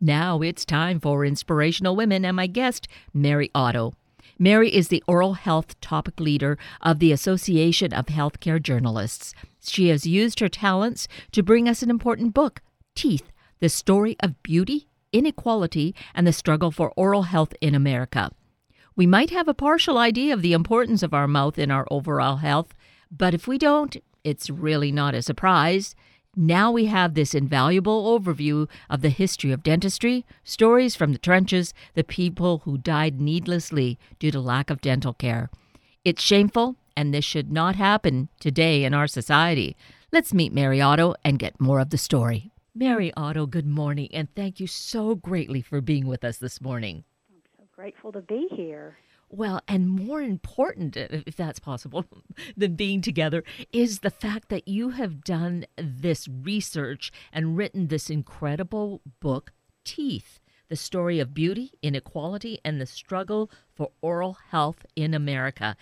Now it's time for Inspirational Women and my guest, Mary Otto. Mary is the oral health topic leader of the Association of Healthcare Journalists. She has used her talents to bring us an important book, Teeth The Story of Beauty, Inequality, and the Struggle for Oral Health in America. We might have a partial idea of the importance of our mouth in our overall health, but if we don't, it's really not a surprise. Now we have this invaluable overview of the history of dentistry, stories from the trenches, the people who died needlessly due to lack of dental care. It's shameful, and this should not happen today in our society. Let's meet Mary Otto and get more of the story. Mary Otto, good morning, and thank you so greatly for being with us this morning. I'm so grateful to be here. Well, and more important, if that's possible, than being together, is the fact that you have done this research and written this incredible book, Teeth The Story of Beauty, Inequality, and the Struggle for Oral Health in America.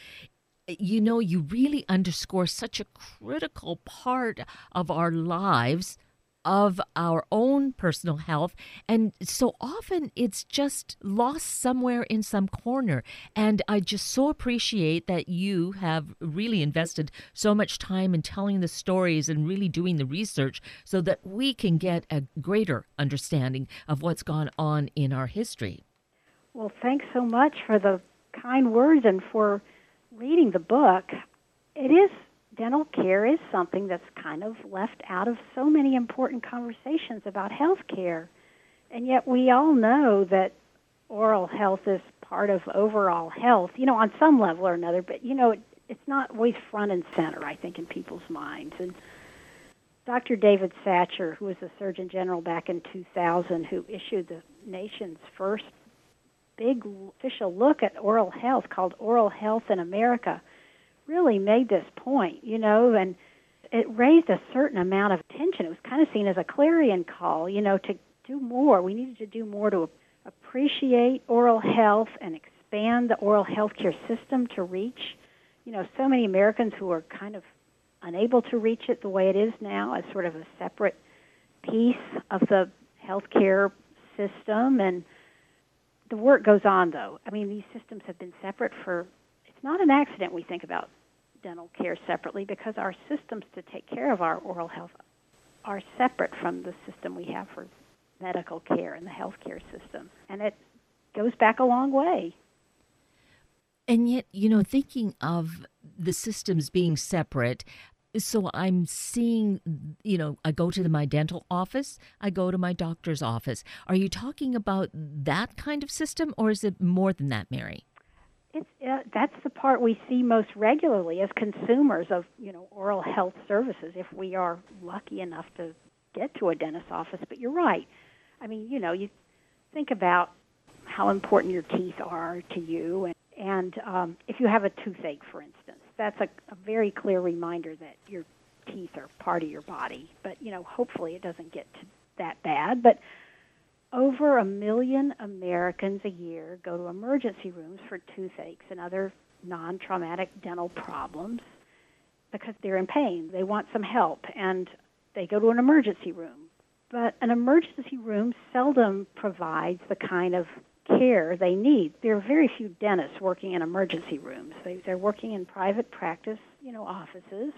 You know, you really underscore such a critical part of our lives of our own personal health. And so often it's just lost somewhere in some corner. And I just so appreciate that you have really invested so much time in telling the stories and really doing the research so that we can get a greater understanding of what's gone on in our history. Well, thanks so much for the kind words and for reading the book. It is dental care is something that's kind of left out of so many important conversations about health care. And yet we all know that oral health is part of overall health, you know, on some level or another, but you know, it, it's not always front and center, I think, in people's minds. And Dr. David Satcher, who was the Surgeon General back in 2000, who issued the nation's first big official look at oral health called Oral Health in America, really made this point, you know, and it raised a certain amount of attention. It was kind of seen as a clarion call, you know, to do more. We needed to do more to appreciate oral health and expand the oral health care system to reach, you know, so many Americans who are kind of unable to reach it the way it is now as sort of a separate piece of the healthcare system and the work goes on though. I mean, these systems have been separate for not an accident we think about dental care separately because our systems to take care of our oral health are separate from the system we have for medical care and the healthcare system. And it goes back a long way. And yet, you know, thinking of the systems being separate, so I'm seeing, you know, I go to my dental office, I go to my doctor's office. Are you talking about that kind of system, or is it more than that, Mary? It's uh, that's the part we see most regularly as consumers of you know oral health services. If we are lucky enough to get to a dentist's office, but you're right. I mean, you know, you think about how important your teeth are to you, and, and um, if you have a toothache, for instance, that's a, a very clear reminder that your teeth are part of your body. But you know, hopefully, it doesn't get to that bad. But over a million Americans a year go to emergency rooms for toothaches and other non traumatic dental problems because they're in pain. They want some help and they go to an emergency room. But an emergency room seldom provides the kind of care they need. There are very few dentists working in emergency rooms. They, they're working in private practice, you know, offices.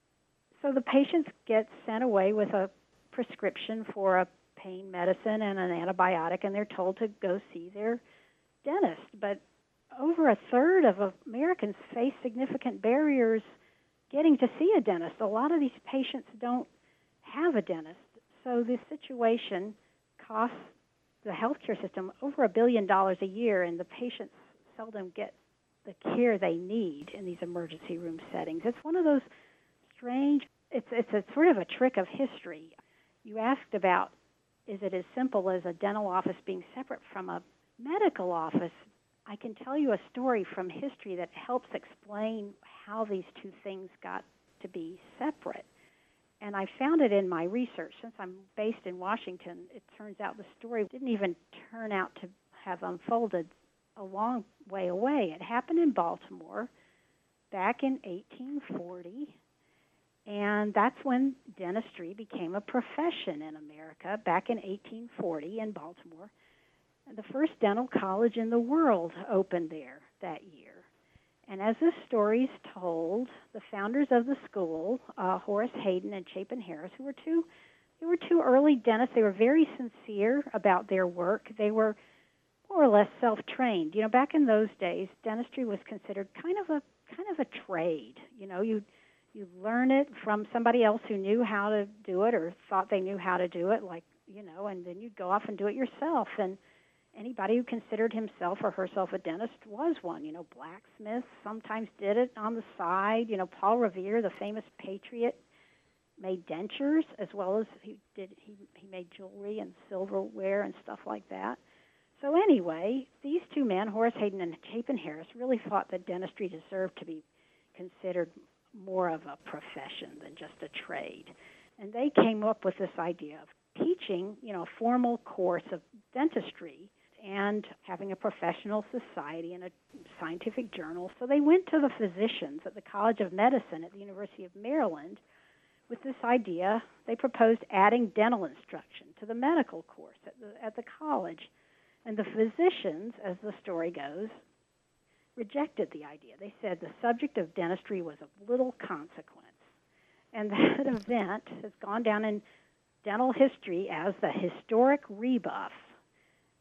So the patients get sent away with a prescription for a pain medicine and an antibiotic, and they're told to go see their dentist. But over a third of Americans face significant barriers getting to see a dentist. A lot of these patients don't have a dentist. So this situation costs the healthcare system over a billion dollars a year, and the patients seldom get the care they need in these emergency room settings. It's one of those strange. It's it's a sort of a trick of history. You asked about is it as simple as a dental office being separate from a medical office? I can tell you a story from history that helps explain how these two things got to be separate. And I found it in my research. Since I'm based in Washington, it turns out the story didn't even turn out to have unfolded a long way away. It happened in Baltimore back in 1840 and that's when dentistry became a profession in America back in 1840 in Baltimore. the first dental college in the world opened there that year. And as this story is told, the founders of the school, uh, Horace Hayden and Chapin Harris, who were two, they were two early dentists. They were very sincere about their work. They were more or less self-trained. You know, back in those days, dentistry was considered kind of a kind of a trade. You know, you you learn it from somebody else who knew how to do it or thought they knew how to do it, like you know, and then you'd go off and do it yourself. And anybody who considered himself or herself a dentist was one. You know, blacksmiths sometimes did it on the side. You know, Paul Revere, the famous patriot, made dentures as well as he did he he made jewelry and silverware and stuff like that. So anyway, these two men, Horace Hayden and Chapin Harris, really thought that dentistry deserved to be considered more of a profession than just a trade. And they came up with this idea of teaching, you know, a formal course of dentistry and having a professional society and a scientific journal. So they went to the physicians at the College of Medicine at the University of Maryland with this idea. They proposed adding dental instruction to the medical course at the, at the college. And the physicians, as the story goes, rejected the idea. They said the subject of dentistry was of little consequence. And that event has gone down in dental history as the historic rebuff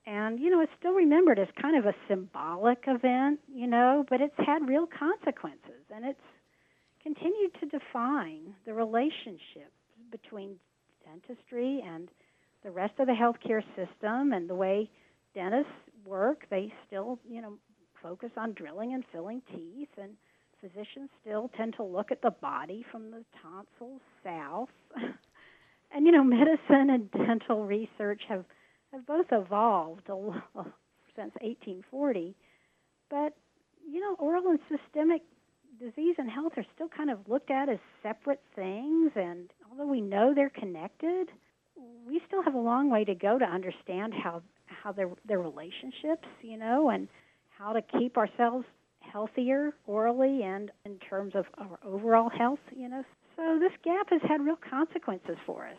and, you know, it's still remembered as kind of a symbolic event, you know, but it's had real consequences. And it's continued to define the relationship between dentistry and the rest of the healthcare system and the way dentists work. They still, you know, focus on drilling and filling teeth, and physicians still tend to look at the body from the tonsils south. and, you know, medicine and dental research have have both evolved since 1840, but you know, oral and systemic disease and health are still kind of looked at as separate things, and although we know they're connected, we still have a long way to go to understand how how their their relationships, you know, and how to keep ourselves healthier orally and in terms of our overall health, you know. So this gap has had real consequences for us.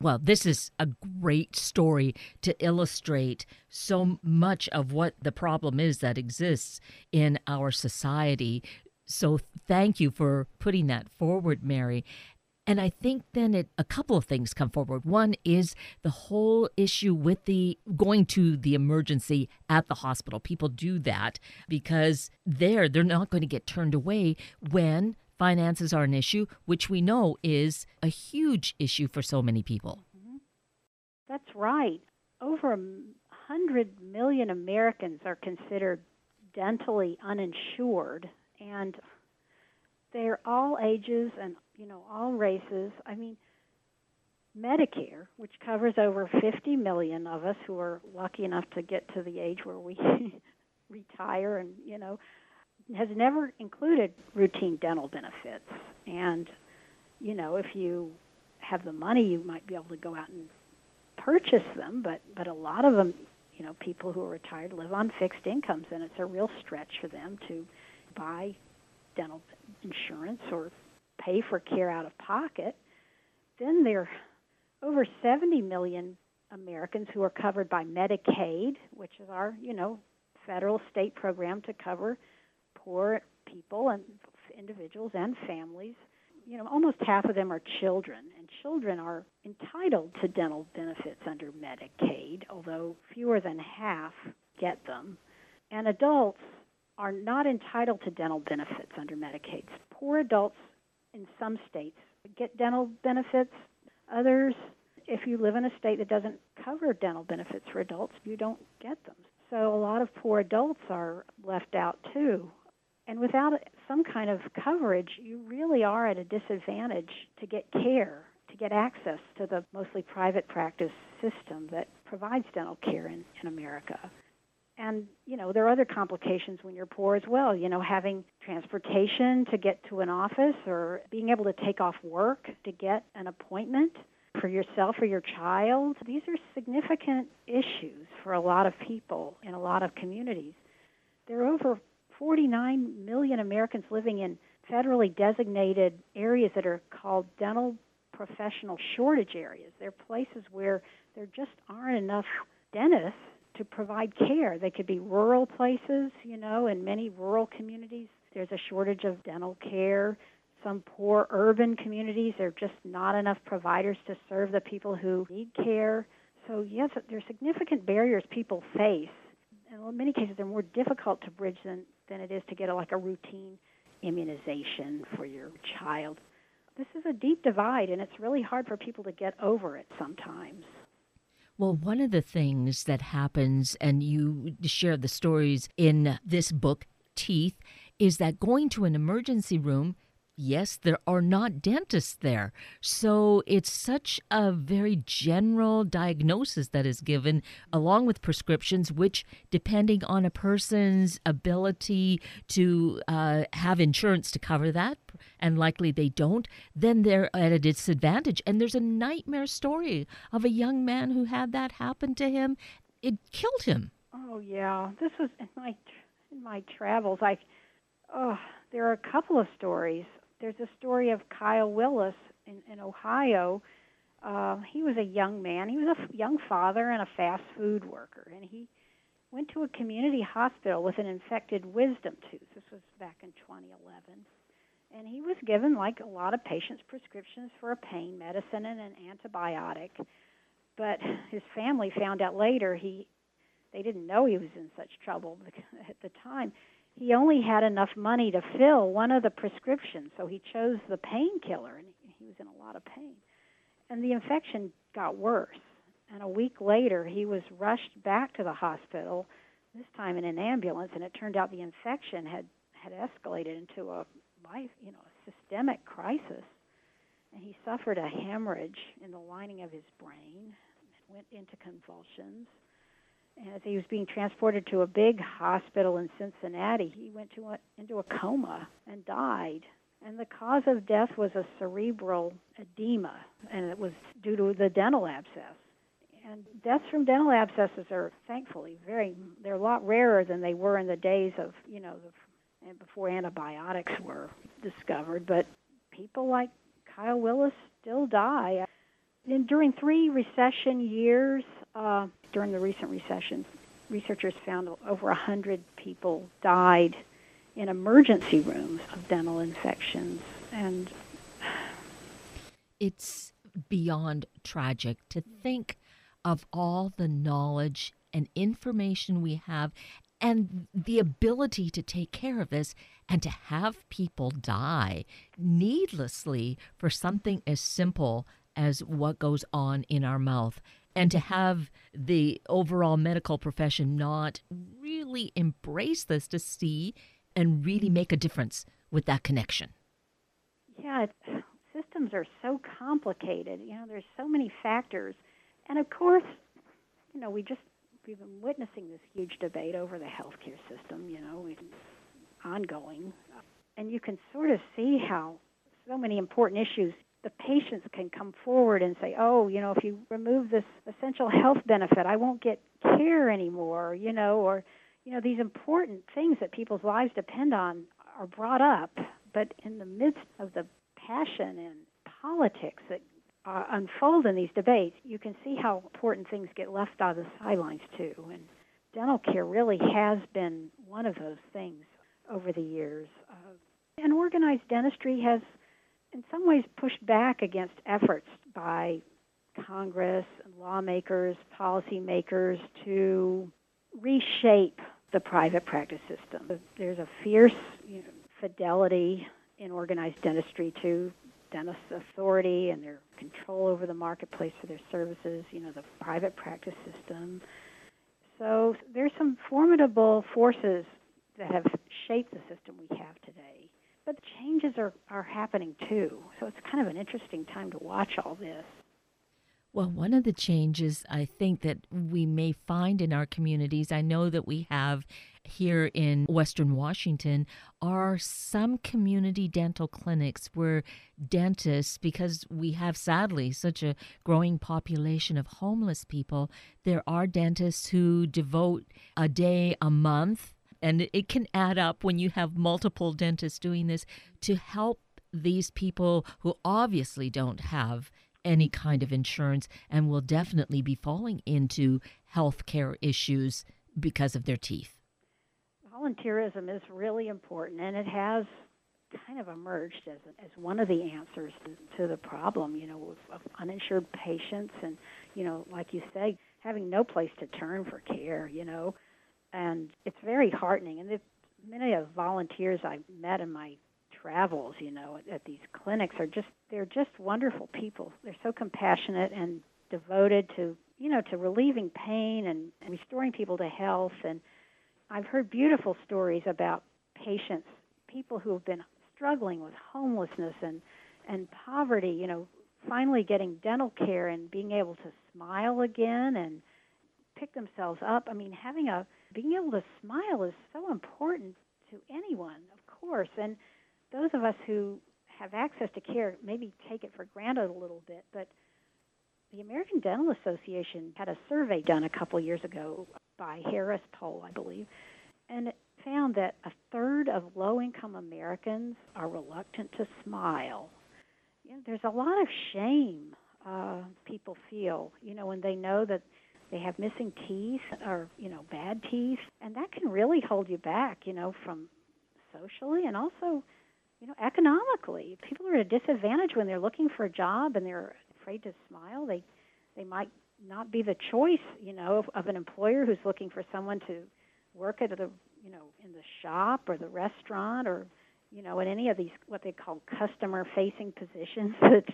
Well, this is a great story to illustrate so much of what the problem is that exists in our society. So, thank you for putting that forward, Mary. And I think then it, a couple of things come forward. One is the whole issue with the going to the emergency at the hospital. People do that because there they're not going to get turned away when finances are an issue, which we know is a huge issue for so many people. Mm-hmm. That's right. Over a hundred million Americans are considered dentally uninsured, and they're all ages and you know all races. I mean, Medicare, which covers over 50 million of us who are lucky enough to get to the age where we retire and you know has never included routine dental benefits. And, you know, if you have the money, you might be able to go out and purchase them, but, but a lot of them, you know, people who are retired live on fixed incomes, and it's a real stretch for them to buy dental insurance or pay for care out of pocket. Then there are over 70 million Americans who are covered by Medicaid, which is our, you know, federal state program to cover poor people and individuals and families. You know, almost half of them are children, and children are entitled to dental benefits under Medicaid, although fewer than half get them. And adults are not entitled to dental benefits under Medicaid. Poor adults in some states get dental benefits. Others, if you live in a state that doesn't cover dental benefits for adults, you don't get them. So a lot of poor adults are left out too. And without some kind of coverage, you really are at a disadvantage to get care, to get access to the mostly private practice system that provides dental care in, in America. And, you know, there are other complications when you're poor as well. You know, having transportation to get to an office or being able to take off work to get an appointment for yourself or your child. These are significant issues for a lot of people in a lot of communities. There are over 49 million Americans living in federally designated areas that are called dental professional shortage areas. They're places where there just aren't enough dentists to provide care. They could be rural places, you know, in many rural communities. There's a shortage of dental care. Some poor urban communities, there are just not enough providers to serve the people who need care. So, yes, there's significant barriers people face. And in many cases, they're more difficult to bridge than, than it is to get a, like a routine immunization for your child. This is a deep divide, and it's really hard for people to get over it sometimes. Well, one of the things that happens, and you share the stories in this book, Teeth, is that going to an emergency room yes, there are not dentists there. So it's such a very general diagnosis that is given along with prescriptions, which, depending on a person's ability to uh, have insurance to cover that, and likely they don't, then they're at a disadvantage. And there's a nightmare story of a young man who had that happen to him. It killed him. Oh yeah, this was in my in my travels. I oh, there are a couple of stories there's a story of Kyle Willis in, in Ohio. Uh, he was a young man. He was a young father and a fast food worker, and he went to a community hospital with an infected wisdom tooth. This was back in 2011. And he was given, like a lot of patients, prescriptions for a pain medicine and an antibiotic. But his family found out later he they didn't know he was in such trouble at the time he only had enough money to fill one of the prescriptions, so he chose the painkiller, and he was in a lot of pain. And the infection got worse. And a week later, he was rushed back to the hospital, this time in an ambulance, and it turned out the infection had had escalated into a life, you know, a systemic crisis. And he suffered a hemorrhage in the lining of his brain, and went into convulsions as he was being transported to a big hospital in Cincinnati, he went to a, into a coma and died. And the cause of death was a cerebral edema, and it was due to the dental abscess. And deaths from dental abscesses are thankfully very they're a lot rarer than they were in the days of you know the, and before antibiotics were discovered. But people like Kyle Willis still die. And during three recession years, uh, during the recent recession, researchers found over 100 people died in emergency rooms of dental infections. And it's beyond tragic to think of all the knowledge and information we have and the ability to take care of this and to have people die needlessly for something as simple as what goes on in our mouth and to have the overall medical profession not really embrace this to see and really make a difference with that connection. Yeah, systems are so complicated. You know, there's so many factors. And of course, you know, we just we've been witnessing this huge debate over the healthcare system, you know, it's ongoing. And you can sort of see how so many important issues the patients can come forward and say, "Oh, you know, if you remove this essential health benefit, I won't get care anymore," you know, or you know, these important things that people's lives depend on are brought up, but in the midst of the passion and politics that uh, unfold in these debates, you can see how important things get left on the sidelines too. And dental care really has been one of those things over the years. Uh, and organized dentistry has in some ways pushed back against efforts by Congress, and lawmakers, policymakers to reshape the private practice system. There's a fierce you know, fidelity in organized dentistry to dentist authority and their control over the marketplace for their services, you know, the private practice system. So there's some formidable forces that have shaped the system we have today. But the changes are, are happening too. So it's kind of an interesting time to watch all this. Well, one of the changes I think that we may find in our communities, I know that we have here in Western Washington, are some community dental clinics where dentists, because we have sadly such a growing population of homeless people, there are dentists who devote a day a month and it can add up when you have multiple dentists doing this to help these people who obviously don't have any kind of insurance and will definitely be falling into health care issues because of their teeth? Volunteerism is really important, and it has kind of emerged as as one of the answers to, to the problem. You know, of, of uninsured patients, and you know, like you say, having no place to turn for care. You know, and it's very heartening. And many of the volunteers I've met in my travels, you know, at, at these clinics are just they're just wonderful people. They're so compassionate and devoted to you know to relieving pain and, and restoring people to health. And I've heard beautiful stories about patients, people who have been struggling with homelessness and and poverty, you know, finally getting dental care and being able to smile again and pick themselves up. I mean, having a being able to smile is so important to anyone, of course. And those of us who have access to care maybe take it for granted a little bit, but the American Dental Association had a survey done a couple years ago by Harris Poll, I believe, and it found that a third of low income Americans are reluctant to smile. You know, there's a lot of shame uh, people feel, you know, when they know that they have missing teeth or, you know, bad teeth. And that can really hold you back, you know, from socially and also, you know, economically. People are at a disadvantage when they're looking for a job and they're afraid to smile. They they might not be the choice, you know, of, of an employer who's looking for someone to work at the you know in the shop or the restaurant or you know in any of these what they call customer facing positions that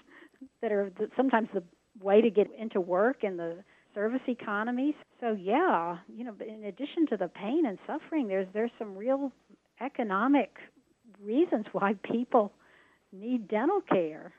that are the, sometimes the way to get into work in the service economies so yeah you know in addition to the pain and suffering there's there's some real economic reasons why people need dental care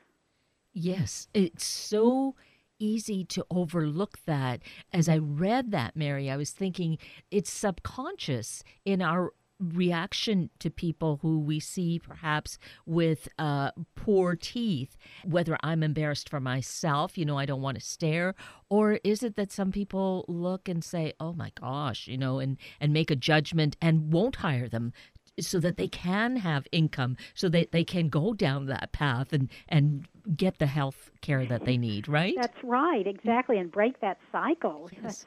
yes it's so easy to overlook that. As I read that, Mary, I was thinking it's subconscious in our reaction to people who we see perhaps with uh, poor teeth, whether I'm embarrassed for myself, you know, I don't want to stare, or is it that some people look and say, oh my gosh, you know, and, and make a judgment and won't hire them so that they can have income, so that they can go down that path and, and get the health care that they need, right? That's right, exactly, and break that cycle. Yes.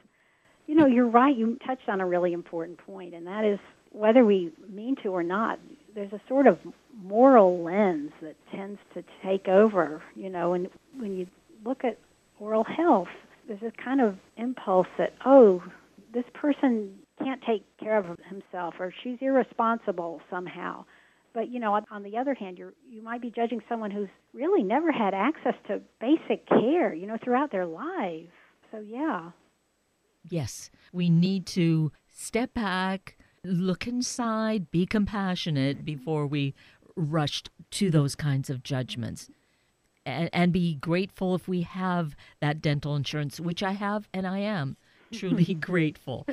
You know, you're right. You touched on a really important point, and that is whether we mean to or not, there's a sort of moral lens that tends to take over. You know, and when you look at oral health, there's a kind of impulse that, oh, this person can't take care of himself or she's irresponsible somehow. But you know, on the other hand, you you might be judging someone who's really never had access to basic care, you know, throughout their lives. So yeah. Yes, we need to step back, look inside, be compassionate before we rush to mm-hmm. those kinds of judgments. And, and be grateful if we have that dental insurance, which I have and I am truly grateful.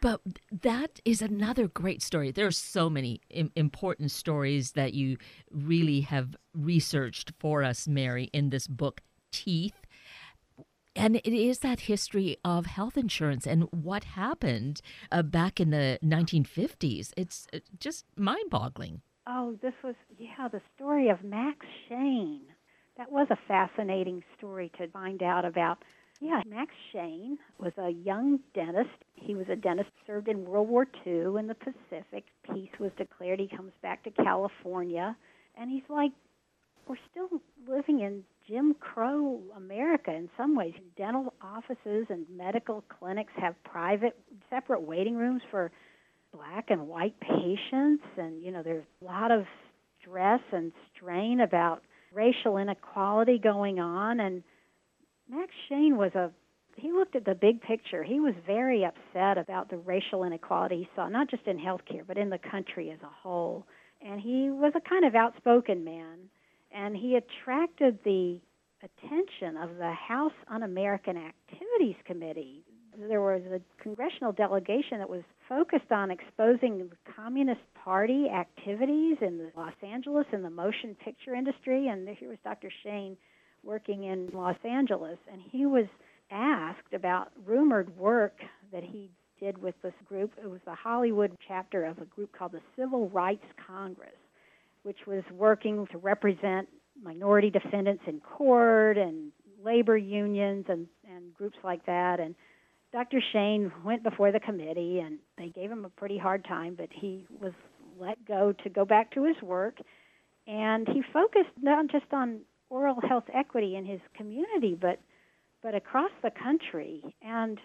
But that is another great story. There are so many Im- important stories that you really have researched for us, Mary, in this book, Teeth. And it is that history of health insurance and what happened uh, back in the 1950s. It's uh, just mind boggling. Oh, this was, yeah, the story of Max Schoen. That was a fascinating story to find out about yeah, Max Schoen was a young dentist. He was a dentist served in World War II in the Pacific. Peace was declared. He comes back to California, and he's like, we're still living in Jim Crow America in some ways. Dental offices and medical clinics have private, separate waiting rooms for black and white patients, and you know there's a lot of stress and strain about racial inequality going on, and Max Schoen was a he looked at the big picture. He was very upset about the racial inequality he saw, not just in healthcare, but in the country as a whole. And he was a kind of outspoken man, and he attracted the attention of the House Un American Activities Committee. There was a congressional delegation that was focused on exposing the Communist Party activities in Los Angeles in the motion picture industry. And here was Dr. Schoen working in Los Angeles, and he was asked about rumored work that he did with this group. It was the Hollywood chapter of a group called the Civil Rights Congress, which was working to represent minority defendants in court and labor unions and, and groups like that. And Dr. Schoen went before the committee and they gave him a pretty hard time, but he was let go to go back to his work. And he focused not just on oral health equity in his community, but but across the country. And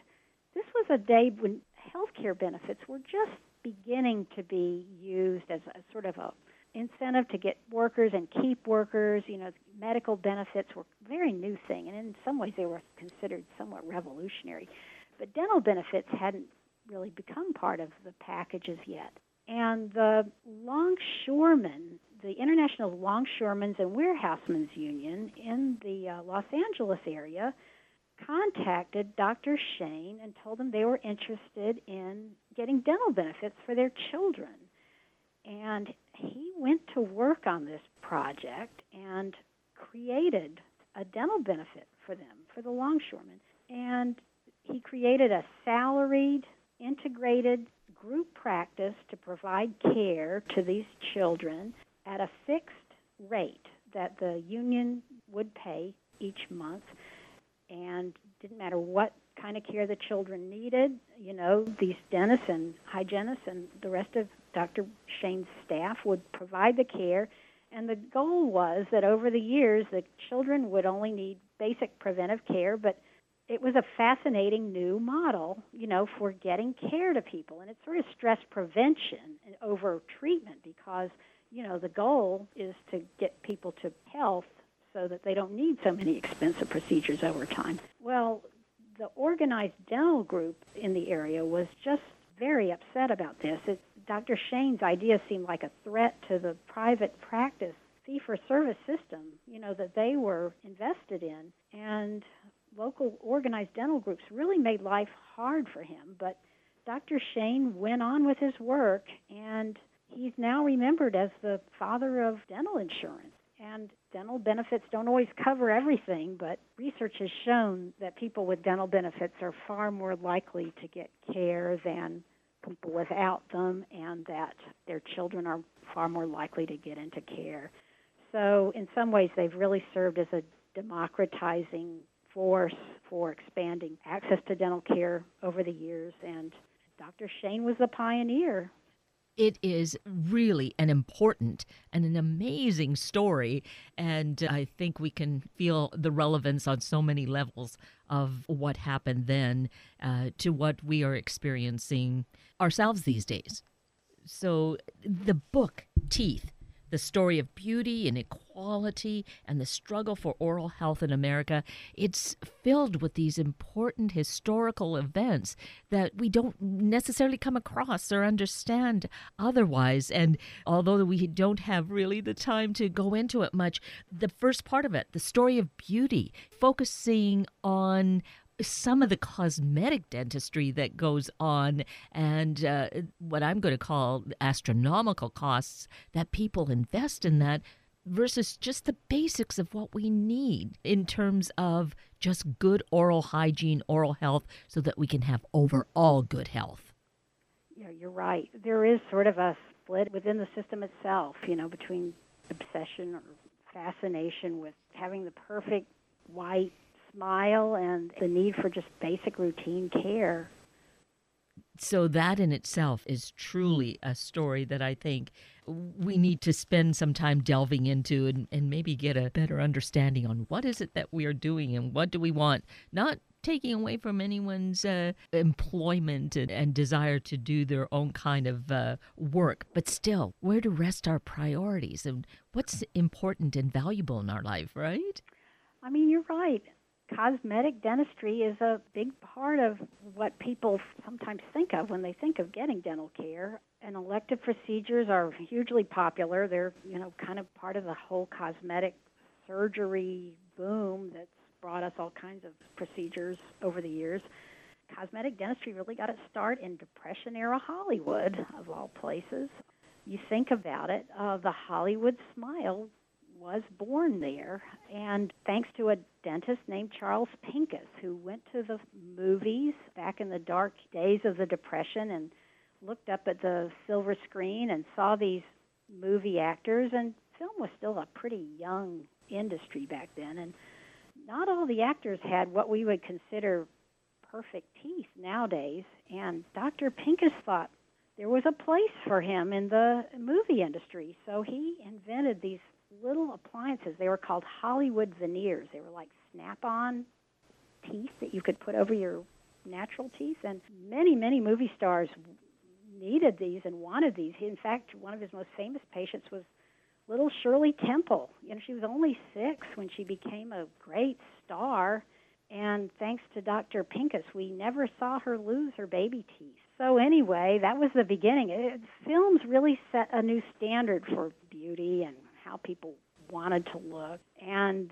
this was a day when healthcare benefits were just beginning to be used as a sort of a incentive to get workers and keep workers. You know, medical benefits were a very new thing, and in some ways they were considered somewhat revolutionary. But dental benefits hadn't really become part of the packages yet. And the longshoremen, the International Longshoremen's and Warehousemen's Union in the uh, Los Angeles area, contacted Dr. Schoen and told him they were interested in getting dental benefits for their children. And he went to work on this project and created a dental benefit for them, for the longshoremen. And he created a salaried, integrated group practice to provide care to these children at a fixed rate that the union would pay each month and didn't matter what kind of care the children needed you know these dentists and hygienists and the rest of Dr. Schoen's staff would provide the care and the goal was that over the years the children would only need basic preventive care but it was a fascinating new model, you know, for getting care to people. And it's sort of stress prevention over treatment because, you know, the goal is to get people to health so that they don't need so many expensive procedures over time. Well, the organized dental group in the area was just very upset about this. It, Dr. Schoen's idea seemed like a threat to the private practice fee for service system, you know, that they were invested in. And local organized dental groups really made life hard for him. But Dr. Schoen went on with his work, and he's now remembered as the father of dental insurance. And dental benefits don't always cover everything, but research has shown that people with dental benefits are far more likely to get care than people without them, and that their children are far more likely to get into care. So, in some ways, they've really served as a democratizing force for expanding access to dental care over the years, and Dr. Schoen was a pioneer. It is really an important and an amazing story, and I think we can feel the relevance on so many levels of what happened then uh, to what we are experiencing ourselves these days. So, the book, Teeth, the story of beauty and equality and the struggle for oral health in America, it's filled with these important historical events that we don't necessarily come across or understand otherwise. And although we don't have really the time to go into it much, the first part of it, the story of beauty, focusing on some of the cosmetic dentistry that goes on and uh, what I'm going to call astronomical costs that people invest in that versus just the basics of what we need in terms of just good oral hygiene, oral health, so that we can have overall good health. Yeah, you're right. There is sort of a split within the system itself, you know, between obsession or fascination with having the perfect white smile and the need for just basic routine care. So, that in itself is truly a story that I think we need to spend some time delving into and, and maybe get a better understanding on what is it that we are doing and what do we want. Not taking away from anyone's uh, employment and, and, desire to do their own kind of uh, work, but still, where to rest our priorities and what's important and valuable in our life, right? I mean, you're right cosmetic dentistry is a big part of what people sometimes think of when they think of getting dental care. And elective procedures are hugely popular. They're, you know, kind of part of the whole cosmetic surgery boom that's brought us all kinds of procedures over the years. Cosmetic dentistry really got its start in Depression era Hollywood, of all places. You think about it, uh, the Hollywood smile was born there, and thanks to a dentist named Charles Pincus, who went to the movies back in the dark days of the Depression and looked up at the silver screen and saw these movie actors, and film was still a pretty young industry back then, and not all the actors had what we would consider perfect teeth nowadays. And Dr. Pincus thought there was a place for him in the movie industry. So he invented these little appliances. They were called Hollywood veneers. They were like snap on teeth that you could put over your natural teeth. And many, many movie stars needed these and wanted these. In fact, one of his most famous patients was little Shirley Temple. You know, she was only six when she became a great star. And thanks to Dr. Pincus, we never saw her lose her baby teeth. So anyway, that was the beginning. It, films really set a new standard for beauty and how people wanted to look. And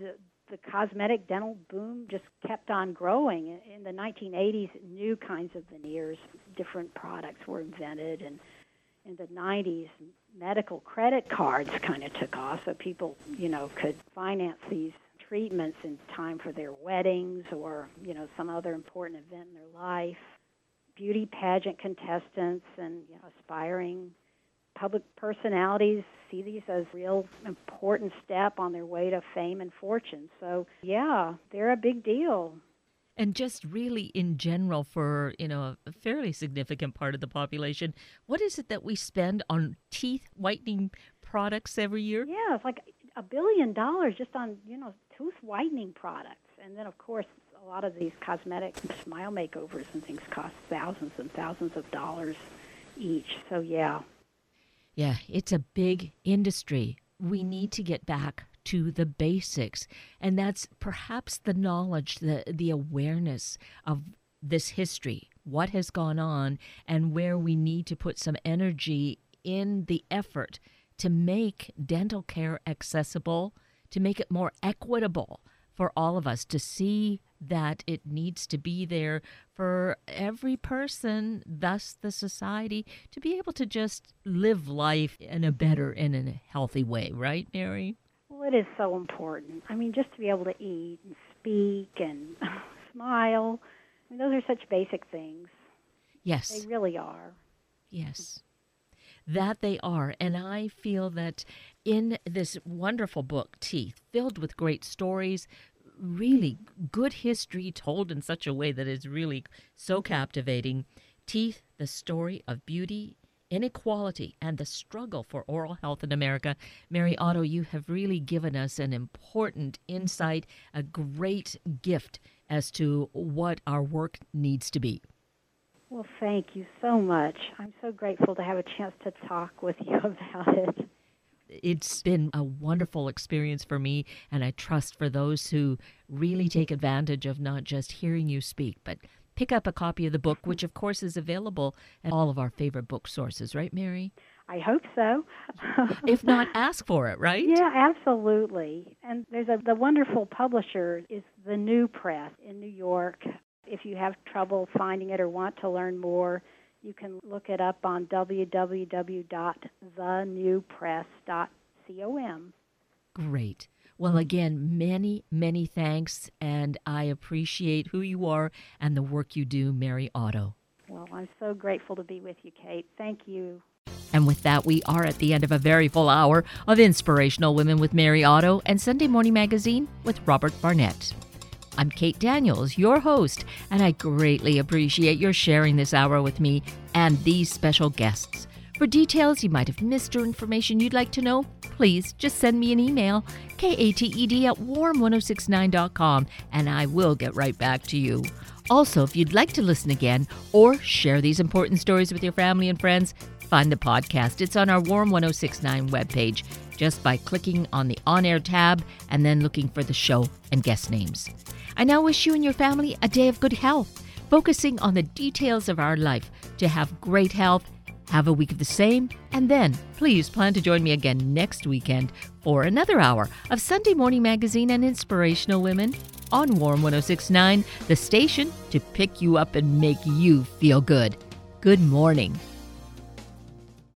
the cosmetic dental boom just kept on growing. In the 1980s, new kinds of veneers, different products were invented, and in the 90s, medical credit cards kind of took off, so people, you know, could finance these treatments in time for their weddings or, you know, some other important event in their life. Beauty pageant contestants and you know, aspiring public personalities see these as real important step on their way to fame and fortune. So, yeah, they're a big deal. And just really in general for, you know, a fairly significant part of the population, what is it that we spend on teeth whitening products every year? Yeah, it's like a billion dollars just on, you know, tooth whitening products. And then of course a lot of these cosmetic smile makeovers and things cost thousands and thousands of dollars each. So yeah, yeah, it's a big industry. We need to get back to the basics. And that's perhaps the knowledge, the, the awareness of this history, what has gone on, and where we need to put some energy in the effort to make dental care accessible, to make it more equitable for all of us, to see that it needs to be there for every person, thus the society, to be able to just live life in a better and in a healthy way, right, Mary? Well, it is so important. I mean, just to be able to eat and speak and smile. I mean, those are such basic things. Yes. They really are. Yes. That they are. And I feel that in this wonderful book, Teeth, filled with great stories, really good history told in such a way that is really so captivating. Teeth, the story of beauty, inequality, and the struggle for oral health in America. Mary Otto, you have really given us an important insight, a great gift as to what our work needs to be. Well, thank you so much. I'm so grateful to have a chance to talk with you about it it's been a wonderful experience for me, and I trust for those who really take advantage of not just hearing you speak, but pick up a copy of the book, mm-hmm. which of course is available at all of our favorite book sources, right, Mary? I hope so. if not, ask for it, right? Yeah, absolutely. And there's a the wonderful publisher is the New Press in New York. If you have trouble finding it or want to learn more, you can look it up on www.thenewpress.com. Great. Well, again, many, many thanks, and I appreciate who you are and the work you do, Mary Otto. Well, I'm so grateful to be with you, Kate. Thank you. And with that, we are at the end of a very full hour of Inspirational Women with Mary Otto and Sunday Morning Magazine with Robert Barnett. I'm Kate Daniels, your host, and I greatly appreciate your sharing this hour with me and these special guests. For details you might have missed or information you'd like to know, please just send me an email, kated at warm1069.com, and I will get right back to you. Also, if you'd like to listen again or share these important stories with your family and friends, find the podcast. It's on our Warm 1069 webpage just by clicking on the on air tab and then looking for the show and guest names. I now wish you and your family a day of good health, focusing on the details of our life to have great health. Have a week of the same, and then please plan to join me again next weekend for another hour of Sunday Morning Magazine and Inspirational Women on Warm 1069, the station to pick you up and make you feel good. Good morning.